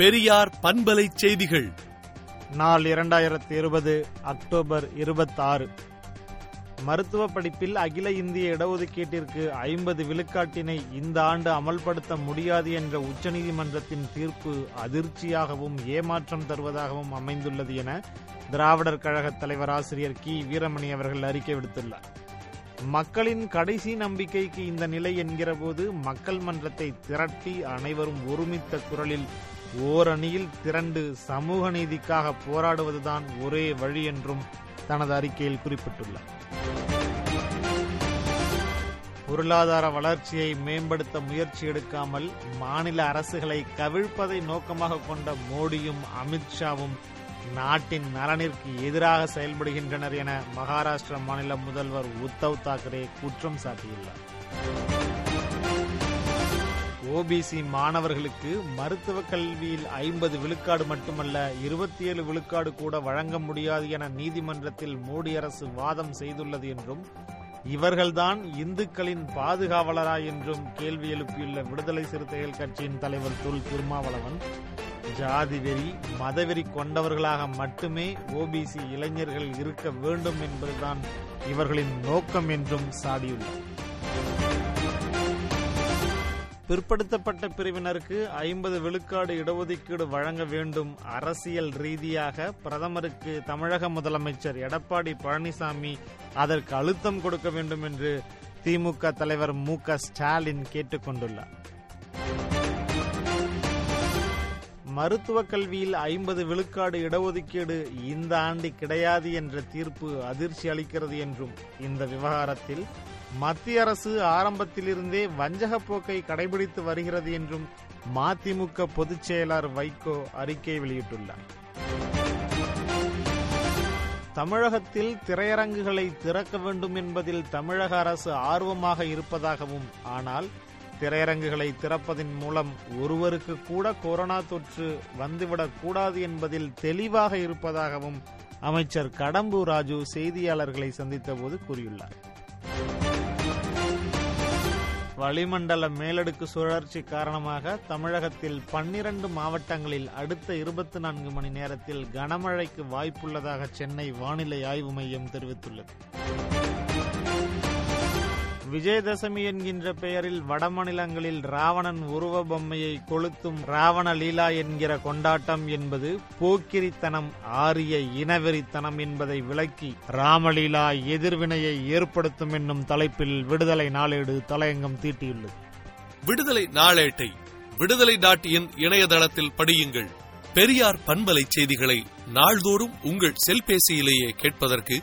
பெரியார் பண்பலை செய்திகள். நாள் இரண்டாயிரத்தி இருபது அக்டோபர் இருபத்தாறு. மருத்துவ படிப்பில் அகில இந்திய இடஒதுக்கீட்டிற்கு ஐம்பது விழுக்காட்டினை இந்த ஆண்டு அமல்படுத்த முடியாது என்ற உச்சநீதிமன்றத்தின் தீர்ப்பு அதிர்ச்சியாகவும் ஏமாற்றம் தருவதாகவும் அமைந்துள்ளது என திராவிடர் கழக தலைவர் ஆசிரியர் கி. வீரமணி அவர்கள் அறிக்கை விடுத்துள்ளார். மக்களின் கடைசி நம்பிக்கைக்கு இந்த நிலை என்கிறபோது மக்கள் மன்றத்தை திரட்டி அனைவரும் ஒருமித்த குரலில் ஓரணியில் திரண்டு சமூக நீதிக்காக போராடுவதுதான் ஒரே வழி என்றும் தனது அறிக்கையில் குறிப்பிட்டுள்ளார். பொருளாதார வளர்ச்சியை மேம்படுத்த முயற்சி எடுக்காமல் மாநில அரசுகளை கவிழ்ப்பதை நோக்கமாக கொண்ட மோடியும் அமித்ஷாவும் நாட்டின் நலனிற்கு எதிராக செயல்படுகின்றனர் என மகாராஷ்டிர மாநில முதல்வர் உத்தவ் தாக்கரே குற்றம் சாட்டியுள்ளார். ஓபிசி மாணவர்களுக்கு மருத்துவ கல்வியில் ஐம்பது விழுக்காடு மட்டுமல்ல இருபத்தி ஏழு விழுக்காடு கூட வழங்க முடியாது என நீதிமன்றத்தில் மோடி அரசு வாதம் செய்துள்ளது என்றும் இவர்கள்தான் இந்துக்களின் பாதுகாவலரா என்றும் கேள்வி எழுப்பியுள்ள விடுதலை சிறுத்தைகள் கட்சியின் தலைவர் தொல் திருமாவளவன் ஜாதி வெறி மதவெறி கொண்டவர்களாக மட்டுமே ஓபிசி இளைஞர்கள் இருக்க வேண்டும் என்பதுதான் இவர்களின் நோக்கம் என்றும் சாடியுள்ளார். பிற்படுத்தப்பட்ட பிரிவினருக்கு ஐம்பது விழுக்காடு இடஒதுக்கீடு வழங்க வேண்டும் அரசியல் ரீதியாக. பிரதமருக்கு தமிழக முதலமைச்சர் எடப்பாடி பழனிசாமி அதற்கு அழுத்தம் கொடுக்க வேண்டும் என்று திமுக தலைவர் மு க ஸ்டாலின் கேட்டுக் கொண்டுள்ளார். மருத்துவ கல்வியில் ஐம்பது விழுக்காடு இடஒதுக்கீடு இந்த ஆண்டு கிடையாது என்ற தீர்ப்பு அதிர்ச்சி அளிக்கிறது என்றும் இந்த விவகாரத்தில் மத்திய அரசு ஆரம்பத்திலிருந்தே வஞ்சக போக்கை கடைபிடித்து வருகிறது என்றும் மதிமுக பொதுச் செயலர் வைகோ அறிக்கை வெளியிட்டுள்ளார். தமிழகத்தில் திரையரங்குகளை திறக்க வேண்டும் என்பதில் தமிழக அரசு ஆர்வமாக இருப்பதாகவும் ஆனால் திரையரங்குகளை திறப்பதன் மூலம் ஒருவருக்கு கூட கொரோனா தொற்று வந்துவிடக்கூடாது என்பதில் தெளிவாக இருப்பதாகவும் அமைச்சர் கடம்பூர் ராஜு செய்தியாளர்களை சந்தித்தபோது கூறியுள்ளார். வளிமண்டல மேலடுக்கு சுழற்சி காரணமாக தமிழகத்தில் பன்னிரண்டு மாவட்டங்களில் அடுத்த இருபத்தி நான்கு மணி நேரத்தில் கனமழைக்கு வாய்ப்புள்ளதாக சென்னை வானிலை ஆய்வு மையம் தெரிவித்துள்ளது. விஜயதசமி என்கின்ற பெயரில் வடமாநிலங்களில் ராவணன் உருவ பொம்மையை கொளுத்தும் ராவண லீலா என்கிற கொண்டாட்டம் என்பது போக்கிரித்தனம் ஆரிய இனவெறித்தனம் என்பதை விளக்கி ராமலீலா எதிர்வினையை ஏற்படுத்தும் என்னும் தலைப்பில் விடுதலை நாளேடு தலையங்கம் தீட்டியுள்ளது. விடுதலை நாளேட்டை விடுதலை டாட் இன் இணையதளத்தில் படியுங்கள். பெரியார் பண்பலை செய்திகளை நாள்தோறும் உங்கள் செல்பேசியிலேயே கேட்பதற்கு